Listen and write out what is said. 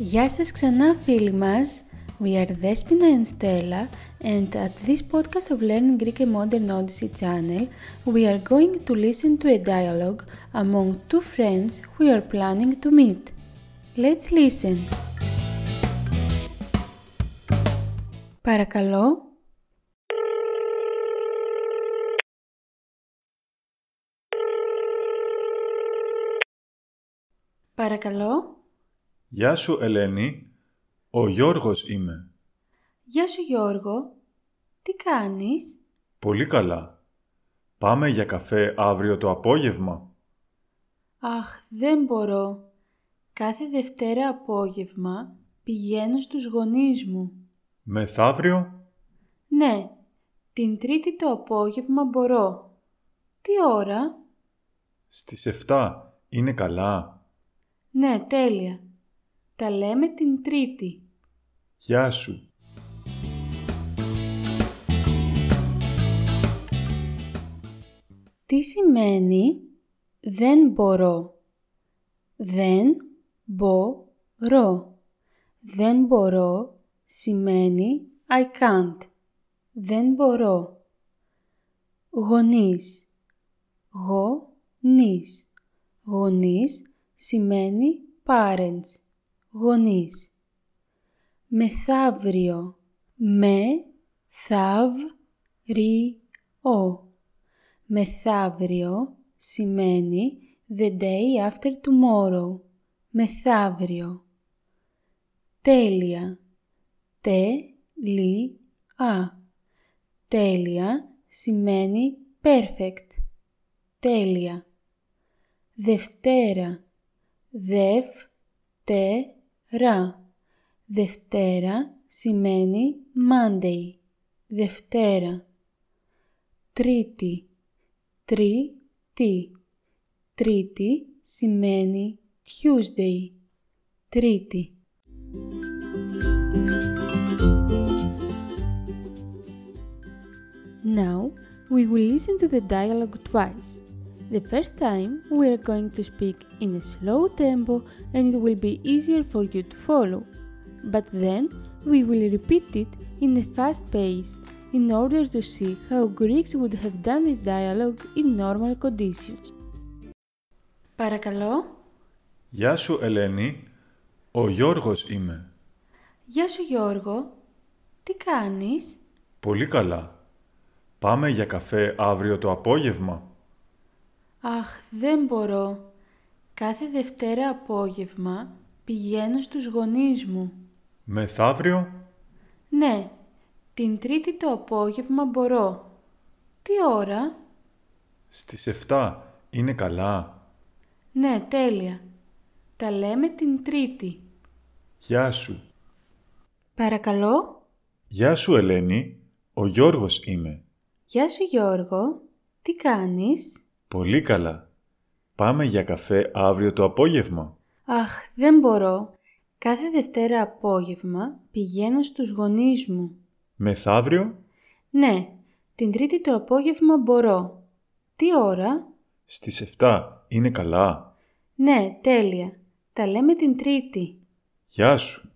Γεια σας ξανά φίλοι μας! We are Despina and Stella and at this podcast of Learning Greek and Modern Odyssey channel we are going to listen to a dialogue among two friends who are planning to meet. Let's listen! Παρακαλώ, παρακαλώ, Γεια σου Ελένη, ο Γιώργος είμαι. γεια σου Γιώργο, τι κάνεις; Πολύ καλά. Πάμε για καφέ αύριο το απόγευμα; Αχ, δεν μπορώ. Κάθε Δευτέρα απόγευμα πηγαίνω στους γονείς μου. Μεθαύριο, Ναι, την Τρίτη το απόγευμα μπορώ. Τι ώρα; στις 7, είναι καλά. Ναι, τέλεια. Τα λέμε την Τρίτη. Γεια σου. Τι σημαίνει δεν μπορώ. Δεν μπορώ. Δεν μπορώ σημαίνει I can't. Δεν μπορώ. Γονείς. Γονείς. Γονείς σημαίνει parents. Γονείς. Μεθαύριο. Με θαυ ρι ο. Μεθαύριο σημαίνει the day after tomorrow. Μεθαύριο. Τέλεια. Τε, λι, α. Τέλεια σημαίνει perfect. Τέλεια. Δευτέρα. Δευ, τε, ρα. Δευτέρα σημαίνει Monday. Δευτέρα. Τρίτη. Τρι, τι. Τρίτη σημαίνει Tuesday. Τρίτη. Now we will listen to the dialogue twice. The first time we are going to speak in a slow tempo and it will be easier for you to follow. But then we will repeat it in a fast pace in order to see how Greeks would have done this dialogue in normal conditions. Παρακαλώ. Γεια σου Ελένη, ο Γιώργος είμαι. Γεια σου Γιώργο. Τι κάνεις? Πολύ καλά. Πάμε για καφέ αύριο το απόγευμα. Αχ, δεν μπορώ. Κάθε Δευτέρα απόγευμα πηγαίνω στους γονείς μου. Μεθαύριο, Ναι, την Τρίτη το απόγευμα μπορώ. Τι ώρα; στις 7, είναι καλά. Ναι, τέλεια. Τα λέμε την Τρίτη. Γεια σου. Παρακαλώ. Γεια σου Ελένη, ο Γιώργος είμαι. Γεια σου Γιώργο. Τι κάνεις; Πολύ καλά. Πάμε για καφέ αύριο το απόγευμα. Αχ, δεν μπορώ. Κάθε Δευτέρα απόγευμα πηγαίνω στους γονείς μου. Μεθαύριο, Ναι, την Τρίτη το απόγευμα μπορώ. Τι ώρα; στις 7, είναι καλά. Ναι, τέλεια. Τα λέμε την Τρίτη. Γεια σου.